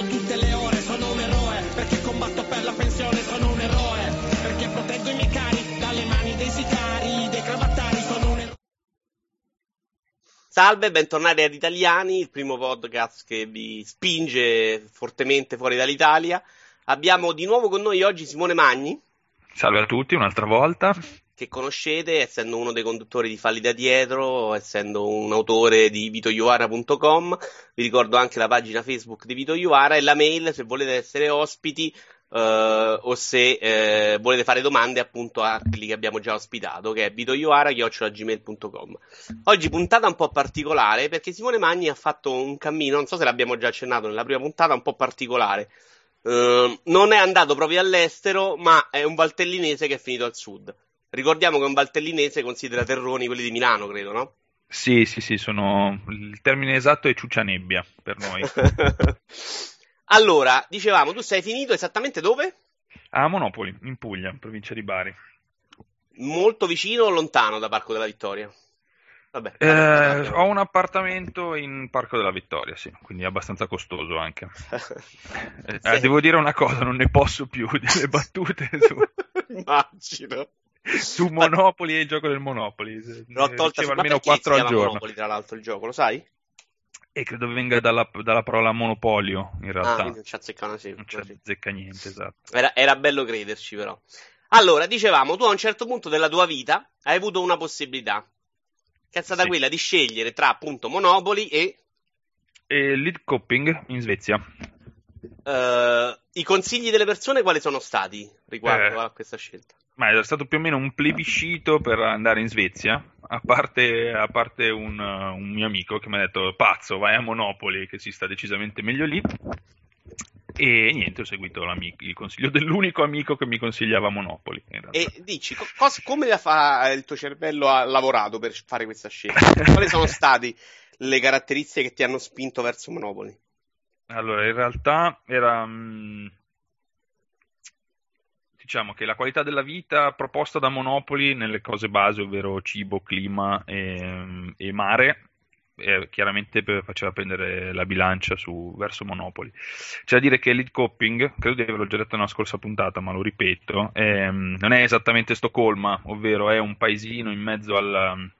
studiando tutte le ore, sono un eroe, perché combatto per la pensione, sono un eroe, perché proteggo i miei cari dalle mani dei sicari, dei cravattari, sono un eroe. Salve, bentornati ad Italiani, il primo podcast che vi spinge fortemente fuori dall'Italia. Abbiamo di nuovo con noi oggi Simone Magni. Salve a tutti, un'altra volta. Che conoscete, essendo uno dei conduttori di Falli da Dietro, essendo un autore di vitoiuvara.com. Vi ricordo anche la pagina Facebook di Vito Iuvara e la mail se volete essere ospiti Uh, o se uh, volete fare domande appunto a quelli che abbiamo già ospitato, che è vitoiuara.gmail.com. Oggi puntata un po' particolare perché Simone Magni ha fatto un cammino, non so se l'abbiamo già accennato nella prima puntata, un po' particolare. Uh, non è andato proprio all'estero, ma è un valtellinese che è finito al sud. Ricordiamo che un valtellinese considera terroni quelli di Milano, credo, no? Sì, sì, sì, sono... il termine esatto è ciuccianebbia per noi. Allora, dicevamo, tu sei finito esattamente dove? A Monopoli, in Puglia, in provincia di Bari. Molto vicino o lontano da Parco della Vittoria? Vabbè, eh, ho un appartamento in Parco della Vittoria, sì, quindi abbastanza costoso anche. eh, sì. Devo dire una cosa, non ne posso più delle battute su... Immagino. Su Monopoli e il gioco del Monopoli. L'ho tolta almeno 4 al giorno. Monopoli, tra l'altro, il gioco, lo sai? E credo venga dalla, dalla parola monopolio, in realtà. Ah, non ci azzecca una sì, Non ci azzecca niente, esatto. Era, era bello crederci, però. Allora, dicevamo, tu a un certo punto della tua vita hai avuto una possibilità, che è stata sì. quella di scegliere tra appunto Monopoli e... E lead coping in Svezia. Uh, I consigli delle persone quali sono stati riguardo eh, a questa scelta? Ma è stato più o meno un plebiscito per andare in Svezia, a parte, a parte un, un, mio amico che mi ha detto pazzo, vai a Monopoli che si sta decisamente meglio lì. E niente, ho seguito il consiglio dell'unico amico che mi consigliava Monopoli. E dici, cos- come fa il tuo cervello ha lavorato per fare questa scelta? Quali sono state le caratteristiche che ti hanno spinto verso Monopoli? Allora, in realtà era... Mh, mm, diciamo che la qualità della vita proposta da Monopoli nelle cose base, ovvero cibo, clima e, e mare, eh, chiaramente faceva prendere la bilancia su, verso Monopoli. C'è da dire che Lead Copping, credo di averlo già detto nella scorsa puntata, ma lo ripeto, ehm, non è esattamente Stoccolma, ovvero è un paesino in mezzo al,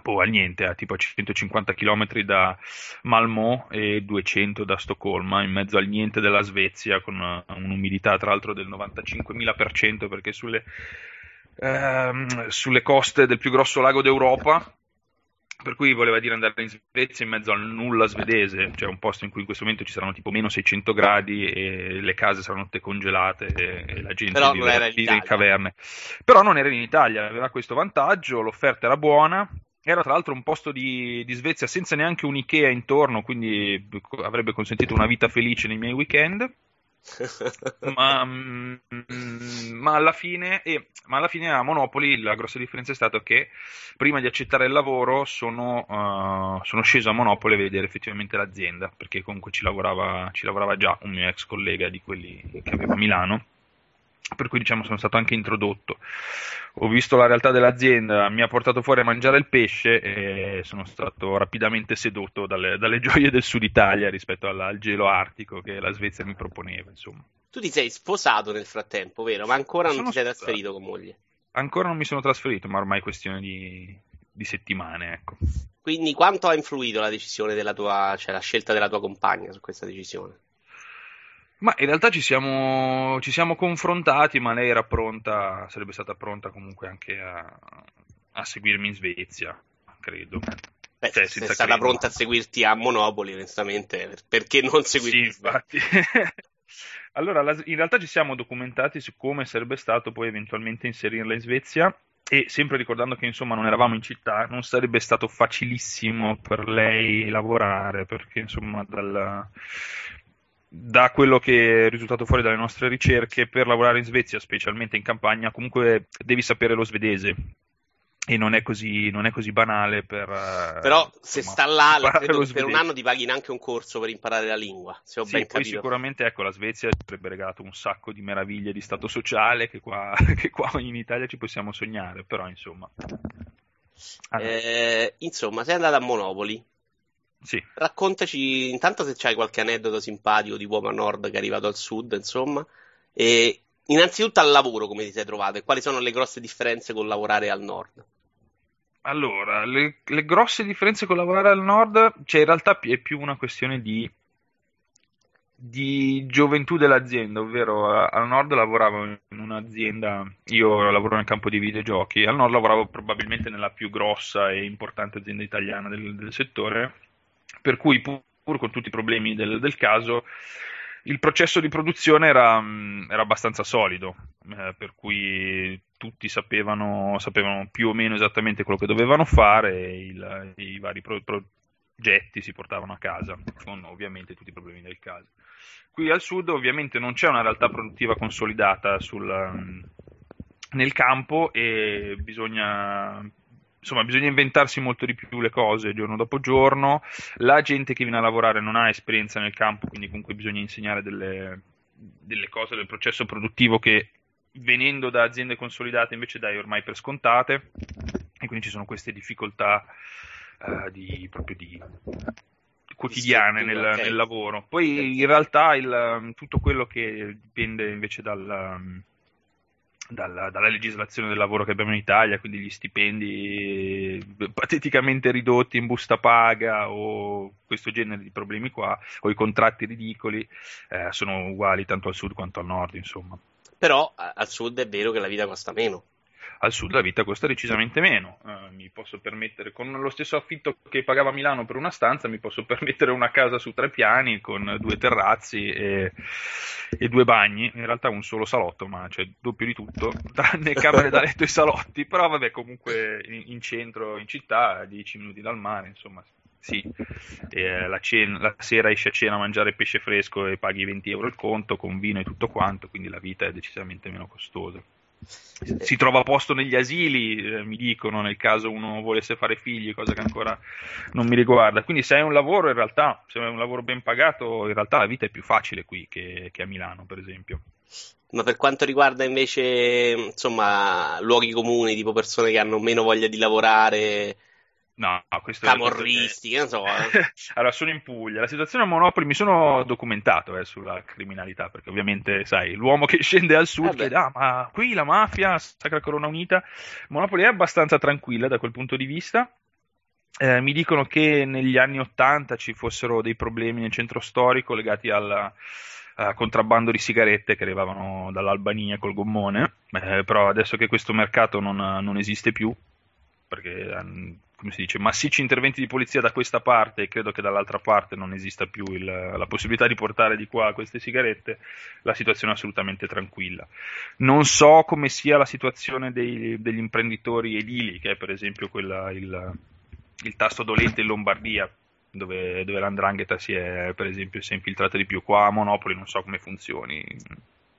boh, al niente, a tipo a 150 km da Malmö e 200 da Stoccolma, in mezzo al niente della Svezia, con una, un'umidità tra l'altro del 95.000% perché sulle, ehm, sulle coste del più grosso lago d'Europa, per cui voleva dire andare in Svezia in mezzo al nulla svedese, cioè un posto in cui in questo momento ci saranno tipo meno 600 gradi e le case saranno tutte congelate e, la gente vive, vive in caverne. Però non era in Italia, aveva questo vantaggio, l'offerta era buona, era tra l'altro un posto di, di, Svezia senza neanche un Ikea intorno, quindi avrebbe consentito una vita felice nei miei weekend. ma, mm, ma, alla fine, eh, ma, alla fine, a Monopoli la grossa differenza è stata che prima di accettare il lavoro sono, uh, sono sceso a Monopoli a vedere effettivamente l'azienda, perché comunque ci lavorava, ci lavorava già un mio ex collega di quelli che aveva a Milano per cui diciamo sono stato anche introdotto. Ho visto la realtà dell'azienda, mi ha portato fuori a mangiare il pesce e sono stato rapidamente sedotto dalle, dalle gioie del sud Italia rispetto al, al, gelo artico che la Svezia mi proponeva. Insomma. Tu ti sei sposato nel frattempo, vero? Ma ancora non sono ti sei trasferito con moglie? Ancora non mi sono trasferito, ma ormai è questione di, di settimane, ecco. Quindi quanto ha influito la decisione della tua, cioè la scelta della tua compagna su questa decisione? Ma in realtà ci siamo, ci siamo confrontati, ma lei era pronta, sarebbe stata pronta comunque anche a, a seguirmi in Svezia, credo. Beh, cioè, se è stata pronta a seguirti a Monopoli, onestamente, perché non seguirti? Sì, infatti. allora, la, in realtà ci siamo documentati su come sarebbe stato poi eventualmente inserirla in Svezia e sempre ricordando che insomma non eravamo in città, non sarebbe stato facilissimo per lei lavorare perché insomma dal, da quello che è risultato fuori dalle nostre ricerche, per lavorare in Svezia, specialmente in campagna, comunque devi sapere lo svedese. E non è così, non è così banale per. Eh, Però insomma, se sta là, credo per un anno ti paghi neanche un corso per imparare la lingua. Se ho sì, ben poi capito. sicuramente ecco, la Svezia ci avrebbe regalato un sacco di meraviglie di stato sociale che qua, che qua in Italia ci possiamo sognare. Però insomma. Allora. Eh, insomma, sei andato a Monopoli Sì. Raccontaci intanto se c'hai qualche aneddoto simpatico di uomo a nord che è arrivato al sud, insomma, e innanzitutto al lavoro come ti sei trovato e quali sono le grosse differenze con lavorare al nord? Allora, le, le grosse differenze con lavorare al nord, cioè in realtà è più una questione di di gioventù dell'azienda, ovvero al nord lavoravo in un'azienda, io lavoro nel campo dei videogiochi, al nord lavoravo probabilmente nella più grossa e importante azienda italiana del, del settore, per cui pur, pur, con tutti i problemi del, del caso il processo di produzione era, era abbastanza solido, eh, per cui tutti sapevano, sapevano, più o meno esattamente quello che dovevano fare il, i vari pro, progetti si portavano a casa, con ovviamente tutti i problemi del caso. Qui al sud ovviamente non c'è una realtà produttiva consolidata sul, um, nel campo e bisogna, insomma, bisogna inventarsi molto di più le cose giorno dopo giorno. La gente che viene a lavorare non ha esperienza nel campo, quindi comunque bisogna insegnare delle, delle cose del processo produttivo che venendo da aziende consolidate invece dai ormai per scontate e quindi ci sono queste difficoltà uh, di, proprio di quotidiane nel, okay. nel, lavoro. Poi in realtà il, tutto quello che dipende invece dal, dalla, dalla, legislazione del lavoro che abbiamo in Italia, quindi gli stipendi pateticamente ridotti in busta paga o questo genere di problemi qua, o i contratti ridicoli, eh, sono uguali tanto al sud quanto al nord, insomma. Però al sud è vero che la vita costa meno al sud la vita costa decisamente meno. Uh, mi posso permettere, con lo stesso affitto che pagava Milano per una stanza, mi posso permettere una casa su tre piani con due terrazzi e, e due bagni. In realtà un solo salotto, ma c'è doppio di tutto, tranne camere da letto e salotti. Però vabbè, comunque in, in centro, in città, a 10 minuti dal mare, insomma, sì, eh, la, cena, la, sera esci a cena a mangiare pesce fresco e paghi 20 euro il conto con vino e tutto quanto, quindi la vita è decisamente meno costosa si trova posto negli asili, eh, mi dicono, nel caso uno volesse fare figli, cosa che ancora non mi riguarda. Quindi se hai un lavoro, in realtà, se hai un lavoro ben pagato, in realtà la vita è più facile qui che, che a Milano, per esempio. Ma per quanto riguarda invece, insomma, luoghi comuni, tipo persone che hanno meno voglia di lavorare, No, questo camorristi, che... non so. Eh. allora, sono in Puglia. La situazione a Monopoli mi sono documentato eh, sulla criminalità, perché ovviamente, sai, l'uomo che scende al sud eh chiede, ah, ma qui la mafia, Sacra Corona Unita. Monopoli è abbastanza tranquilla da quel punto di vista. Eh, mi dicono che negli anni Ottanta ci fossero dei problemi nel centro storico legati al uh, contrabbando di sigarette che arrivavano dall'Albania col gommone, eh, però adesso che questo mercato non, non esiste più, perché um, come si dice, massicci interventi di polizia da questa parte e credo che dall'altra parte non esista più il, la possibilità di portare di qua queste sigarette, la situazione è assolutamente tranquilla. Non so come sia la situazione dei, degli imprenditori edili, che è per esempio quella, il, il tasto dolente in Lombardia, dove, dove l'andrangheta si è, per esempio, si è infiltrata di più. Qua a Monopoli non so come funzioni.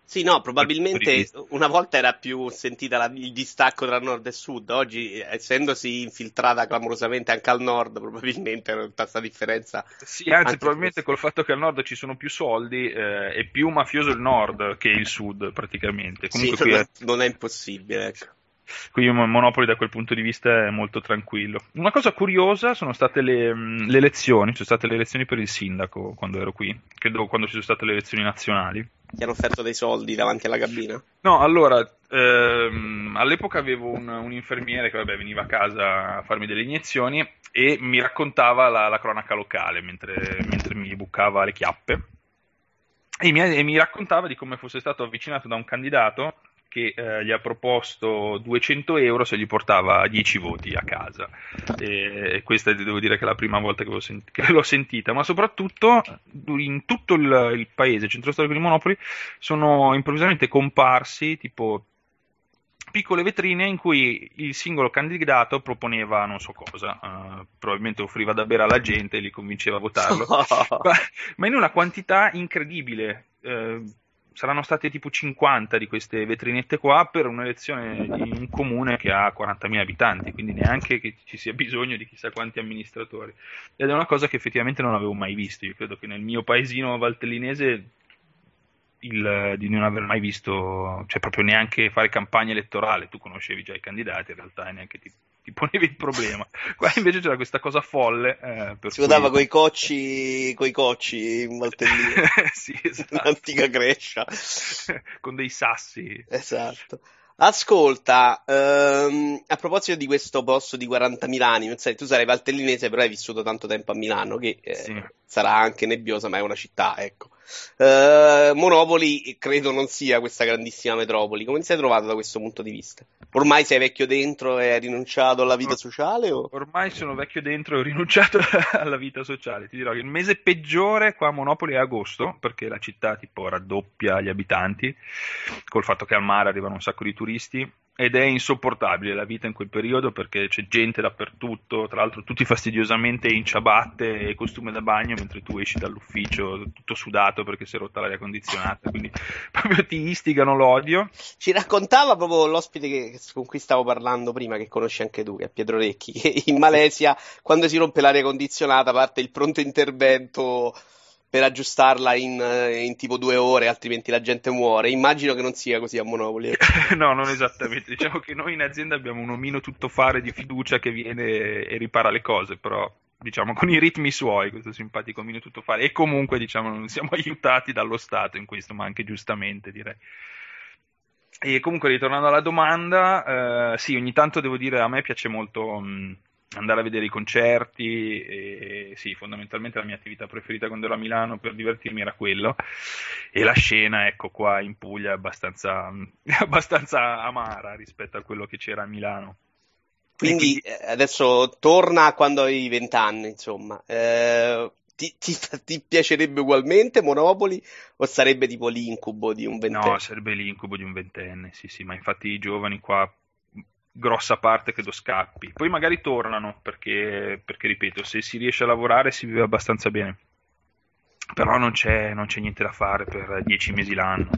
Sì, no, probabilmente una volta era più sentita la, il distacco tra nord e sud, oggi essendosi infiltrata clamorosamente anche al nord, probabilmente non questa differenza. Sì, anzi, probabilmente col fatto che al nord ci sono più soldi eh, è più mafioso il nord che il sud, praticamente. Comunque sì, non, è... non è impossibile, ecco. Quindi Monopoli da quel punto di vista è molto tranquillo. Una cosa curiosa sono state le, le elezioni, ci sono state le elezioni per il sindaco quando ero qui, credo quando ci sono state le elezioni nazionali. Ti hanno offerto dei soldi davanti alla cabina? No, allora, ehm, all'epoca avevo un, un, infermiere che vabbè, veniva a casa a farmi delle iniezioni e mi raccontava la, la cronaca locale mentre, mentre mi bucava le chiappe. E mi, e mi, raccontava di come fosse stato avvicinato da un candidato che eh, gli ha proposto 200 euro se gli portava 10 voti a casa. E, questa devo dire che è la prima volta che, sent- che l'ho sentita, ma soprattutto in tutto il, il paese, il centro storico di Monopoli, sono improvvisamente comparsi tipo piccole vetrine in cui il singolo candidato proponeva non so cosa, uh, probabilmente offriva da bere alla gente e li convinceva a votarlo, ma, ma, in una quantità incredibile. Uh, saranno state tipo 50 di queste vetrinette qua per un'elezione di un comune che ha 40.000 abitanti, quindi neanche che ci sia bisogno di chissà quanti amministratori. Ed è una cosa che effettivamente non avevo mai visto. Io credo che nel mio paesino valtellinese il, di non aver mai visto, cioè proprio neanche fare campagna elettorale. Tu conoscevi già i candidati, in realtà, e neanche ti ti ponevi il problema. Qua invece c'era questa cosa folle. Eh, si votava cui... coi cocci, coi cocci in Valtellina. sì, esatto. Un'antica Crescia. Con dei sassi. Esatto. Ascolta, ehm, a proposito di questo posto di 40.000 anni, tu sarai valtellinese, però hai vissuto tanto tempo a Milano, che eh, sì. Sarà anche nebbiosa, ma è una città, ecco. Eh, Monopoli credo non sia questa grandissima metropoli. Come ti sei trovato da questo punto di vista? Ormai sei vecchio dentro e hai rinunciato alla vita sociale? O? Ormai sono vecchio dentro e ho rinunciato alla vita sociale. Ti dirò che il mese peggiore qua a Monopoli è agosto, perché la città tipo raddoppia gli abitanti, col fatto che al mare arrivano un sacco di turisti ed è insopportabile la vita in quel periodo perché c'è gente dappertutto, tra l'altro tutti fastidiosamente in ciabatte e costume da bagno mentre tu esci dall'ufficio tutto sudato perché si è rotta l'aria condizionata, quindi proprio ti istigano l'odio. Ci raccontava proprio l'ospite che, con cui stavo parlando prima, che conosci anche tu, che è Pietro Recchi, che in Malesia quando si rompe l'aria condizionata parte il pronto intervento per aggiustarla in, eh, in, tipo due ore, altrimenti la gente muore. Immagino che non sia così a Monopoli. no, non esattamente. Diciamo che noi in azienda abbiamo un omino tuttofare di fiducia che viene e ripara le cose, però diciamo con i ritmi suoi, questo simpatico omino tuttofare. E comunque diciamo non siamo aiutati dallo Stato in questo, ma anche giustamente direi. E comunque ritornando alla domanda, eh, sì, ogni tanto devo dire a me piace molto... Mh, andare a vedere i concerti e sì, fondamentalmente la mia attività preferita quando ero a Milano per divertirmi era quello e la scena, ecco qua in Puglia è abbastanza, abbastanza amara rispetto a quello che c'era a Milano. Quindi, quindi... Eh, adesso torna a quando avevi vent'anni, insomma. Eh, ti, ti, ti, piacerebbe ugualmente Monopoli o sarebbe tipo l'incubo di un ventenne? No, sarebbe l'incubo di un ventenne, sì, sì, ma infatti i giovani qua grossa parte credo scappi. Poi magari tornano perché, perché, ripeto, se si riesce a lavorare si vive abbastanza bene. Però non c'è, non c'è niente da fare per dieci mesi l'anno.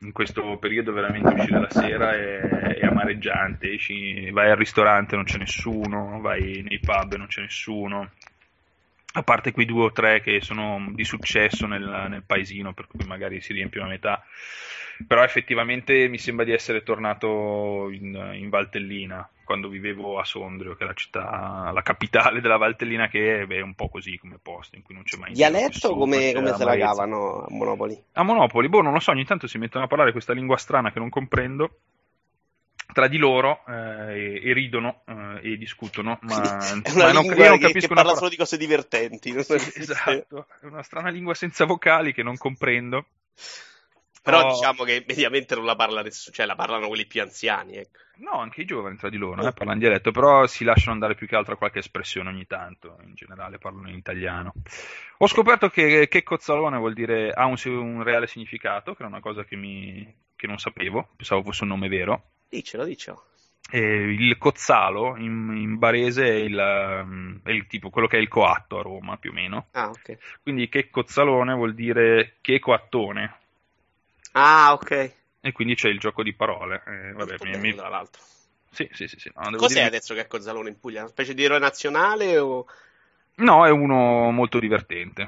In questo periodo veramente uscire la sera è, è amareggiante, Esci, vai al ristorante non c'è nessuno, vai nei pub non c'è nessuno, a parte quei due o tre che sono di successo nel, nel paesino, per cui magari si riempiono a metà però effettivamente mi sembra di essere tornato in, in, Valtellina quando vivevo a Sondrio, che è la città, la capitale della Valtellina, che è, beh, un po' così come posto in cui non c'è mai Dialetto come, come se la cavano a Monopoli? A Monopoli, boh, non lo so, ogni tanto si mettono a parlare questa lingua strana che non comprendo tra di loro eh, e, e, ridono eh, e discutono, ma, ma lingua non, che, che parla solo di cose divertenti. Sì, esatto, è una strana lingua senza vocali che non comprendo. Però oh. diciamo che mediamente non la parla nessuno, cioè la parlano quelli più anziani. Ecco. No, anche i giovani tra di loro eh, parlano in dialetto, però si lasciano andare più che altro a qualche espressione ogni tanto, in generale parlano in italiano. Ho scoperto che, che cozzalone vuol dire, ha un, un, reale significato, che è una cosa che, mi, che non sapevo, pensavo fosse un nome vero. Dicelo, dicelo. E il cozzalo in, in barese è il, è il, tipo quello che è il coatto a Roma più o meno. Ah, ok. Quindi che cozzalone vuol dire che coattone Ah, ok. E quindi c'è il gioco di parole. Eh, vabbè, mi, mi... tra l'altro. Sì, sì, sì. sì. No, Cos'è dire... adesso che è Cozzalone in Puglia? Una specie di eroe nazionale o... No, è uno molto divertente.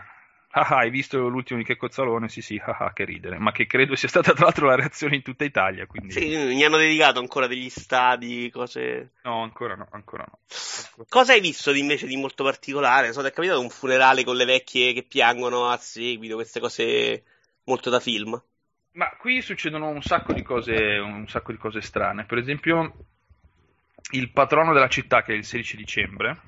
Ah, ah, hai visto l'ultimo di Che Cozzalone? Sì, sì, ah, ah, che ridere. Ma che credo sia stata tra l'altro la reazione in tutta Italia. Quindi... Sì, mi hanno dedicato ancora degli stadi, cose... No, ancora no, ancora no. Cosa hai visto invece di molto particolare? So, ti è capitato un funerale con le vecchie che piangono a seguito, queste cose molto da film? Ma qui succedono un sacco di cose, un sacco di cose strane. Per esempio, il patrono della città, che è il 16 dicembre,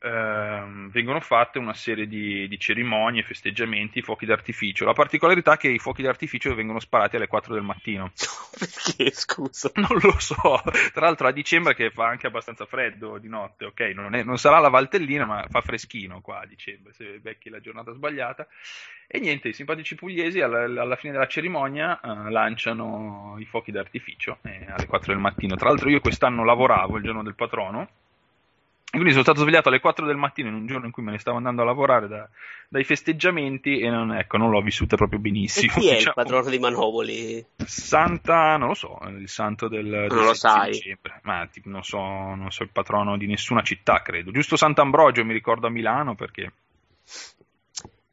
ehm, vengono fatte una serie di, di, cerimonie, festeggiamenti, fuochi d'artificio. La particolarità è che i fuochi d'artificio vengono sparati alle 4 del mattino. Perché, scusa? Non lo so. Tra l'altro a dicembre che fa anche abbastanza freddo di notte, ok? Non, è, non sarà la Valtellina, ma fa freschino qua a dicembre, se becchi la giornata sbagliata. E niente, i simpatici pugliesi alla, alla fine della cerimonia uh, lanciano i fuochi d'artificio eh, alle 4 del mattino. Tra l'altro io quest'anno lavoravo il giorno del patrono quindi sono stato svegliato alle 4 del mattino in un giorno in cui me ne stavo andando a lavorare da, dai festeggiamenti e non, ecco, non l'ho vissuta proprio benissimo. E chi è diciamo. il patrono di Manopoli? Santa, non lo so, il santo del, del non lo sai. dicembre. Ma tipo, non, so, non so il patrono di nessuna città, credo. Giusto Sant'Ambrogio mi ricordo a Milano perché...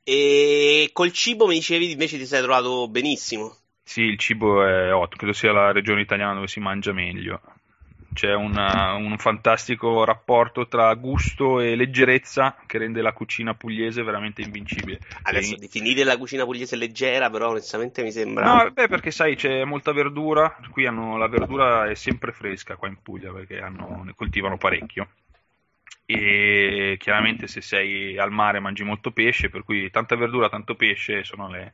E col cibo mi dicevi invece ti sei trovato benissimo. Sì, il cibo è ottimo, credo sia la regione italiana dove si mangia meglio c'è una, un fantastico rapporto tra gusto e leggerezza che rende la cucina pugliese veramente invincibile. Adesso e... definire la cucina pugliese leggera, però onestamente mi sembra. No, beh, perché sai, c'è molta verdura, qui hanno, la verdura è sempre fresca qua in Puglia perché hanno, ne coltivano parecchio. E chiaramente se sei al mare mangi molto pesce, per cui tanta verdura, tanto pesce sono le,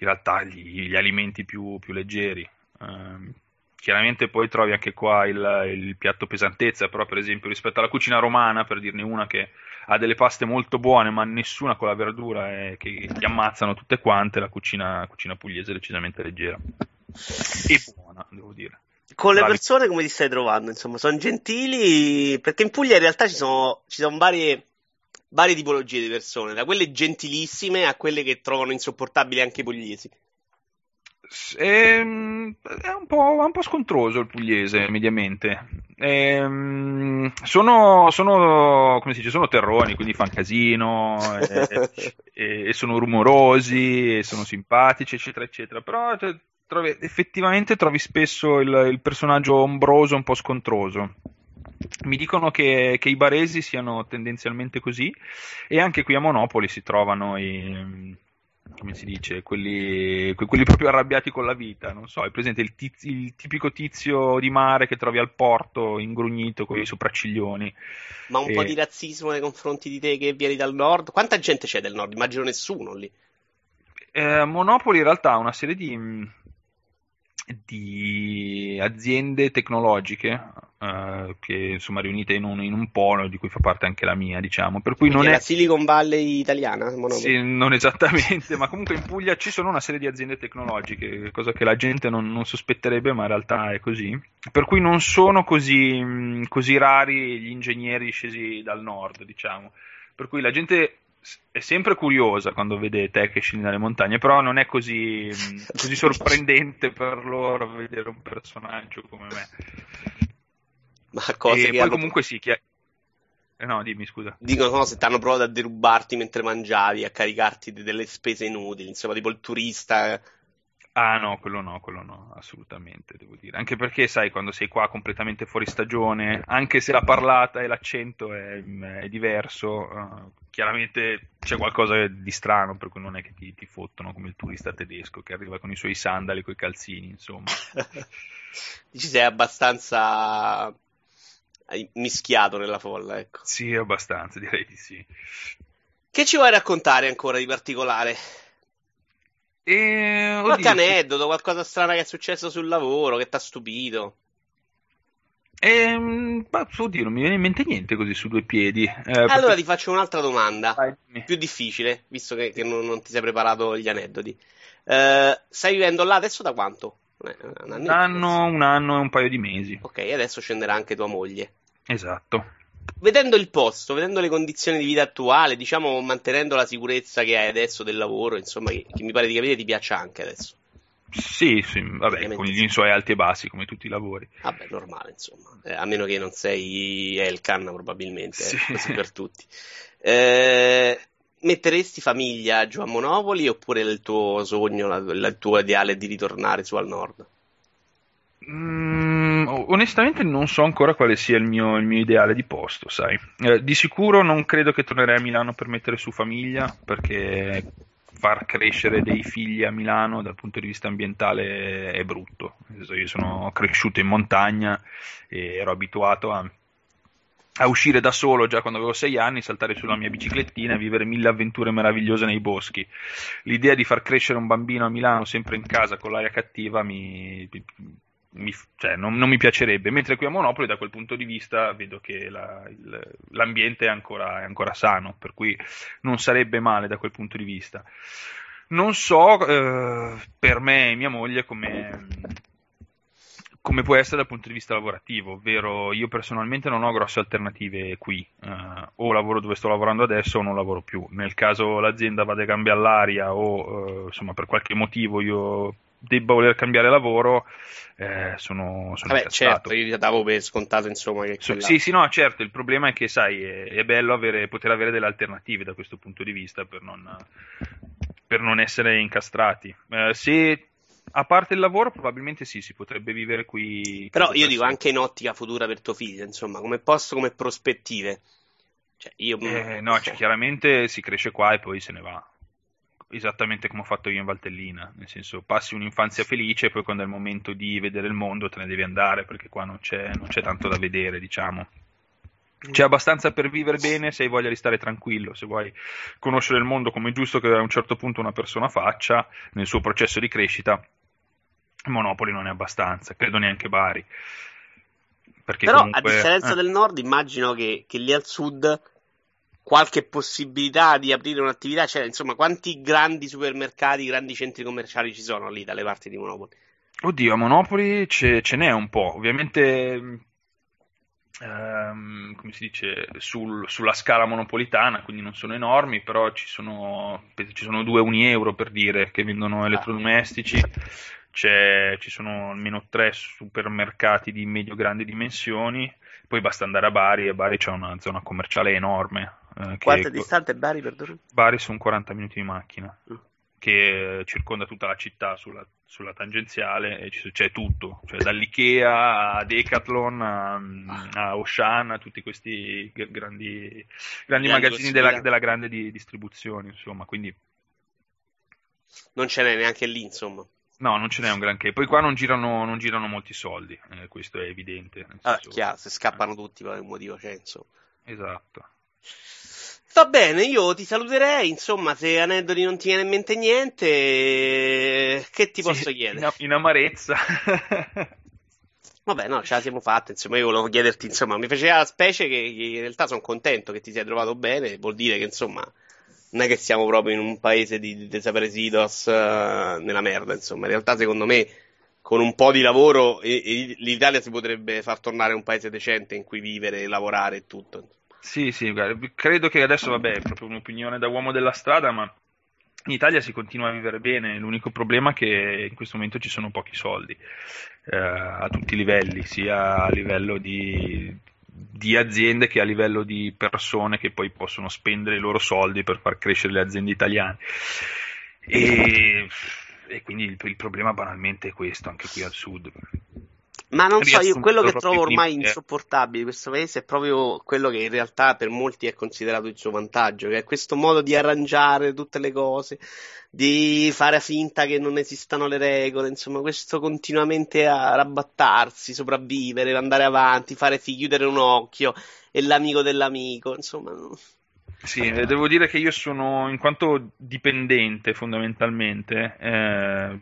in realtà gli, gli alimenti più, più leggeri. Um, chiaramente poi trovi anche qua il, il, piatto pesantezza, però per esempio rispetto alla cucina romana, per dirne una che ha delle paste molto buone, ma nessuna con la verdura e che ti ammazzano tutte quante, la cucina, cucina pugliese è decisamente leggera e buona, devo dire. Con le persone come ti stai trovando? Insomma, sono gentili? Perché in Puglia in realtà ci sono, ci sono varie, varie tipologie di persone, da quelle gentilissime a quelle che trovano insopportabili anche i pugliesi. È, ehm, è, un po', un po', scontroso il pugliese, mediamente. È, ehm, sono, sono, come si dice, sono terroni, quindi fanno casino, e, e, sono rumorosi, e sono simpatici, eccetera, eccetera. Però trovi, effettivamente trovi spesso il, il, personaggio ombroso, un po' scontroso. Mi dicono che, che, i baresi siano tendenzialmente così, e anche qui a Monopoli si trovano i come si dice, quelli, quelli, proprio arrabbiati con la vita, non so, è presente il, tiz, il, tipico tizio di mare che trovi al porto ingrugnito con i sopracciglioni. Ma un e... po' di razzismo nei confronti di te che vieni dal nord? Quanta gente c'è del nord? Immagino nessuno lì. Eh, Monopoli in realtà ha una serie di, di aziende tecnologiche uh, che insomma riunite in un, in un, polo di cui fa parte anche la mia diciamo. Per cui Quindi non è la Silicon Valley italiana sì, non esattamente ma comunque in Puglia ci sono una serie di aziende tecnologiche cosa che la gente non, non sospetterebbe ma in realtà è così. Per cui non sono così, così rari gli ingegneri scesi dal nord diciamo. Per cui la gente è sempre curiosa quando vede te che scendi dalle montagne, però non è così, così sorprendente per loro vedere un personaggio come me. Ma cose e che poi hanno... comunque sì, chi eh no, dimmi scusa. Dicono no, se ti hanno provato a derubarti mentre mangiavi, a caricarti delle spese inutili, insomma, tipo il turista Ah no, quello no, quello no, assolutamente, devo dire. Anche perché, sai, quando sei qua completamente fuori stagione, anche se la parlata e l'accento è, è diverso, uh, chiaramente c'è qualcosa di strano, per cui non è che ti, ti fottono come il turista tedesco che arriva con i suoi sandali, con i calzini, insomma. Dici sei abbastanza mischiato nella folla, ecco. Sì, abbastanza, direi di sì. Che ci vuoi raccontare ancora di particolare? E... Qualche aneddoto, qualcosa strana che è successo sul lavoro, che ti ha stupito. Ehm, oddio, non mi viene in mente niente così su due piedi. Eh, allora perché... ti faccio un'altra domanda, Vai. più difficile, visto che, che non, non, ti sei preparato gli aneddoti. Eh, stai vivendo là adesso da quanto? Eh, un, un anno, un anno e un paio di mesi. Ok, adesso scenderà anche tua moglie. Esatto vedendo il posto, vedendo le condizioni di vita attuale, diciamo mantenendo la sicurezza che hai adesso del lavoro, insomma, che, che mi pare di capire ti piaccia anche adesso. Sì, sì, vabbè, con gli suoi alti e bassi, come tutti i lavori. Vabbè, normale, insomma, eh, a meno che non sei Elkan, probabilmente, sì. eh, così per tutti. Eh, metteresti famiglia giù a Monopoli oppure il tuo sogno, la, il tuo ideale è di ritornare su al nord? Mm, onestamente non so ancora quale sia il mio, il mio ideale di posto, sai. Eh, di sicuro non credo che tornerei a Milano per mettere su famiglia, perché far crescere dei figli a Milano dal punto di vista ambientale è brutto. Io sono cresciuto in montagna e ero abituato a, a uscire da solo già quando avevo sei anni, saltare sulla mia biciclettina e vivere mille avventure meravigliose nei boschi. L'idea di far crescere un bambino a Milano sempre in casa con l'aria cattiva mi, mi, cioè, non, non, mi piacerebbe, mentre qui a Monopoli da quel punto di vista vedo che la, il, l'ambiente è ancora, è ancora, sano, per cui non sarebbe male da quel punto di vista. Non so eh, per me e mia moglie come, come può essere dal punto di vista lavorativo, ovvero io personalmente non ho grosse alternative qui, uh, o lavoro dove sto lavorando adesso o non lavoro più. Nel caso l'azienda vada a gambe all'aria o uh, insomma per qualche motivo io debba voler cambiare lavoro, eh, sono, sono Vabbè, certo, io davo per scontato insomma che so, Sì, sì, no, certo, il problema è che sai, è, è bello avere, poter avere delle alternative da questo punto di vista per non, per non essere incastrati. Eh, se a parte il lavoro, probabilmente sì, si potrebbe vivere qui. Però io dico anche in ottica futura per tuo figlio, insomma, come posto, come prospettive. Cioè, io... eh, no, cioè, chiaramente si cresce qua e poi se ne va. Esattamente come ho fatto io in Valtellina, nel senso passi un'infanzia felice e poi quando è il momento di vedere il mondo te ne devi andare perché qua non c'è, non c'è tanto da vedere, diciamo. C'è abbastanza per vivere bene se hai voglia di stare tranquillo, se vuoi conoscere il mondo come è giusto che a un certo punto una persona faccia nel suo processo di crescita. Monopoli non è abbastanza, credo neanche Bari. Perché Però comunque... a differenza eh. del nord immagino che, che, lì al sud qualche possibilità di aprire un'attività c'è, insomma quanti grandi supermercati, grandi centri commerciali ci sono lì dalle parti di Monopoli? Oddio, a Monopoli ce, ce n'è un po', ovviamente ehm, come si dice, sul, sulla scala monopolitana, quindi non sono enormi, però ci sono, ci sono due uni euro per dire che vendono elettrodomestici, C'è, ci sono almeno tre supermercati di medio-grandi dimensioni, poi basta andare a Bari e Bari c'è una zona commerciale enorme. Eh, Quanto è distante Bari, perdono? Bari sono 40 minuti di macchina. Mm che circonda tutta la città sulla, sulla tangenziale e c'è tutto, cioè dall'Ikea a Decathlon a, a Ocean, a tutti questi grandi, grandi magazzini della, della, grande di, distribuzione, insomma, quindi... Non ce n'è neanche lì, insomma. No, non ce n'è un granché. Poi qua non girano, non girano molti soldi, eh, questo è evidente. Ah, senso, chiaro, se scappano eh. tutti per un motivo c'è, insomma. Esatto. Va bene, io ti saluterei, insomma, se aneddoti non ti viene in mente niente, che ti posso sì, chiedere? In, in amarezza. Vabbè, no, ce la siamo fatta, insomma, io volevo chiederti, insomma, mi faceva la specie che, che in realtà sono contento che ti sia trovato bene, vuol dire che, insomma, non è che siamo proprio in un paese di, di desaparecidos uh, nella merda, insomma, in realtà secondo me con un po' di lavoro e, e l'Italia si potrebbe far tornare un paese decente in cui vivere, lavorare e tutto. Sì, sì, credo che adesso, vabbè, è proprio un'opinione da uomo della strada, ma in Italia si continua a vivere bene, l'unico problema è che in questo momento ci sono pochi soldi eh, a tutti i livelli, sia a livello di, di, aziende che a livello di persone che poi possono spendere i loro soldi per far crescere le aziende italiane. E, e quindi il, il problema banalmente è questo, anche qui al sud. Ma non so, io quello che trovo ormai insopportabile in questo paese è proprio quello che in realtà per molti è considerato il suo vantaggio, che è questo modo di arrangiare tutte le cose, di fare finta che non esistano le regole, insomma, questo continuamente a rabbattarsi, sopravvivere, andare avanti, fare fi, chiudere un occhio, e l'amico dell'amico, insomma. Sì, eh, devo dire che io sono, in quanto dipendente fondamentalmente, eh,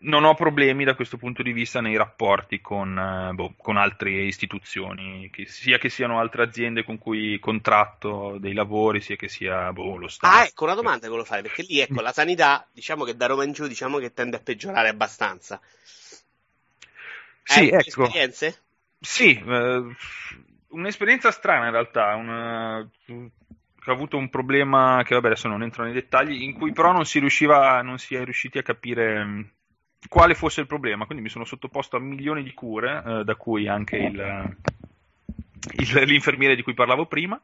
non ho problemi da questo punto di vista nei rapporti con, eh, boh, con altre istituzioni, che sia che siano altre aziende con cui contratto dei lavori, sia che sia boh, lo Stato. Ah, ecco una domanda che volevo fare, perché lì ecco la sanità, diciamo che da Roma in giù, diciamo che tende a peggiorare abbastanza. Sì, Hai ecco. esperienze? Sì, eh, un'esperienza strana in realtà, una, ho avuto un problema che vabbè adesso non entro nei dettagli, in cui però non si riusciva, non si è riusciti a capire quale fosse il problema, quindi mi sono sottoposto a milioni di cure, eh, da cui anche il, il, l'infermiere di cui parlavo prima.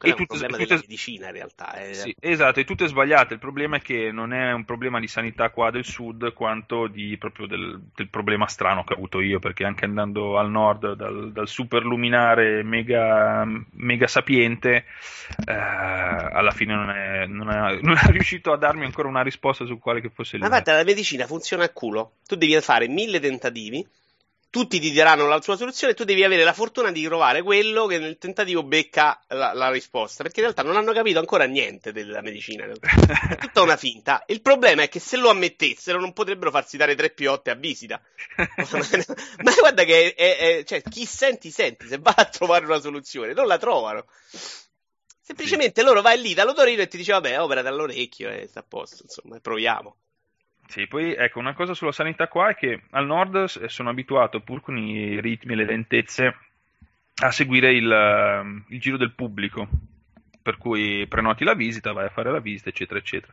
Quello e è un problema tutte, della medicina in realtà. Eh. Sì, esatto, e tutto è sbagliato. Il problema è che non è un problema di sanità qua del sud quanto di, proprio del, del problema strano che ho avuto io, perché anche andando al nord dal, dal superluminare mega, mega sapiente, eh, alla fine non è, non, è, non è, riuscito a darmi ancora una risposta su quale che fosse il Ma guarda, la medicina funziona a culo. Tu devi fare mille tentativi tutti ti daranno la sua soluzione e tu devi avere la fortuna di trovare quello che nel tentativo becca la, la risposta, perché in realtà non hanno capito ancora niente della medicina, è tutta una finta. Il problema è che se lo ammettessero non potrebbero farsi dare tre piotte a visita. Ma guarda che è, è, cioè, chi senti senti, se va a trovare una soluzione, non la trovano. Semplicemente sì. loro vai lì dall'otorino e ti dice vabbè, opera dall'orecchio e sta a posto, insomma, proviamo. Sì, poi ecco, una cosa sulla sanità qua è che al nord sono abituato, pur con i ritmi e le lentezze, a seguire il, ehm, il giro del pubblico. Per cui prenoti la visita, vai a fare la visita, eccetera, eccetera.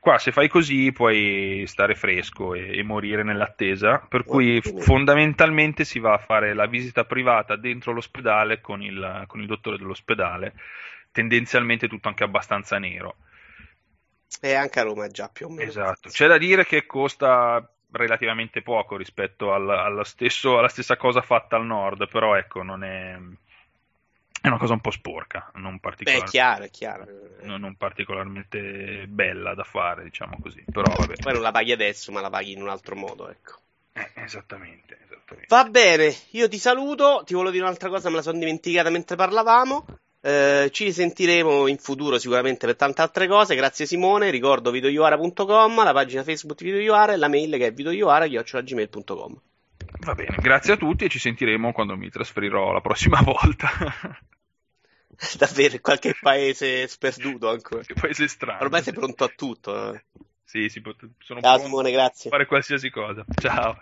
Qua se fai così puoi stare fresco e, e morire nell'attesa, per cui fondamentalmente si va a fare la visita privata dentro l'ospedale con il, con il dottore dell'ospedale, tendenzialmente tutto anche abbastanza nero E anche a Roma già più o meno. Esatto. C'è da dire che costa relativamente poco rispetto al, alla, stesso, alla stessa cosa fatta al nord, però ecco, non è è una cosa un po' sporca, non particolarmente, Beh, è chiaro, è chiaro. Non, non, particolarmente bella da fare, diciamo così. Però, vabbè. Poi non la paghi adesso, ma la paghi in un altro modo, ecco. Eh, esattamente, esattamente, Va bene, io ti saluto, ti volevo dire un'altra cosa, me la sono dimenticata mentre parlavamo. Eh, ci sentiremo in futuro sicuramente per tante altre cose. Grazie Simone, ricordo videoiuara.com, la pagina Facebook Videoiuara e la mail che è videoiuara.gmail.com. Va bene, grazie a tutti e ci sentiremo quando mi trasferirò la prossima volta. Davvero, in qualche paese sperduto ancora. Qualche paese strano. Ormai sei pronto a tutto. Eh. Sì, sì, sono Ciao Simone, grazie. A fare qualsiasi cosa. Ciao.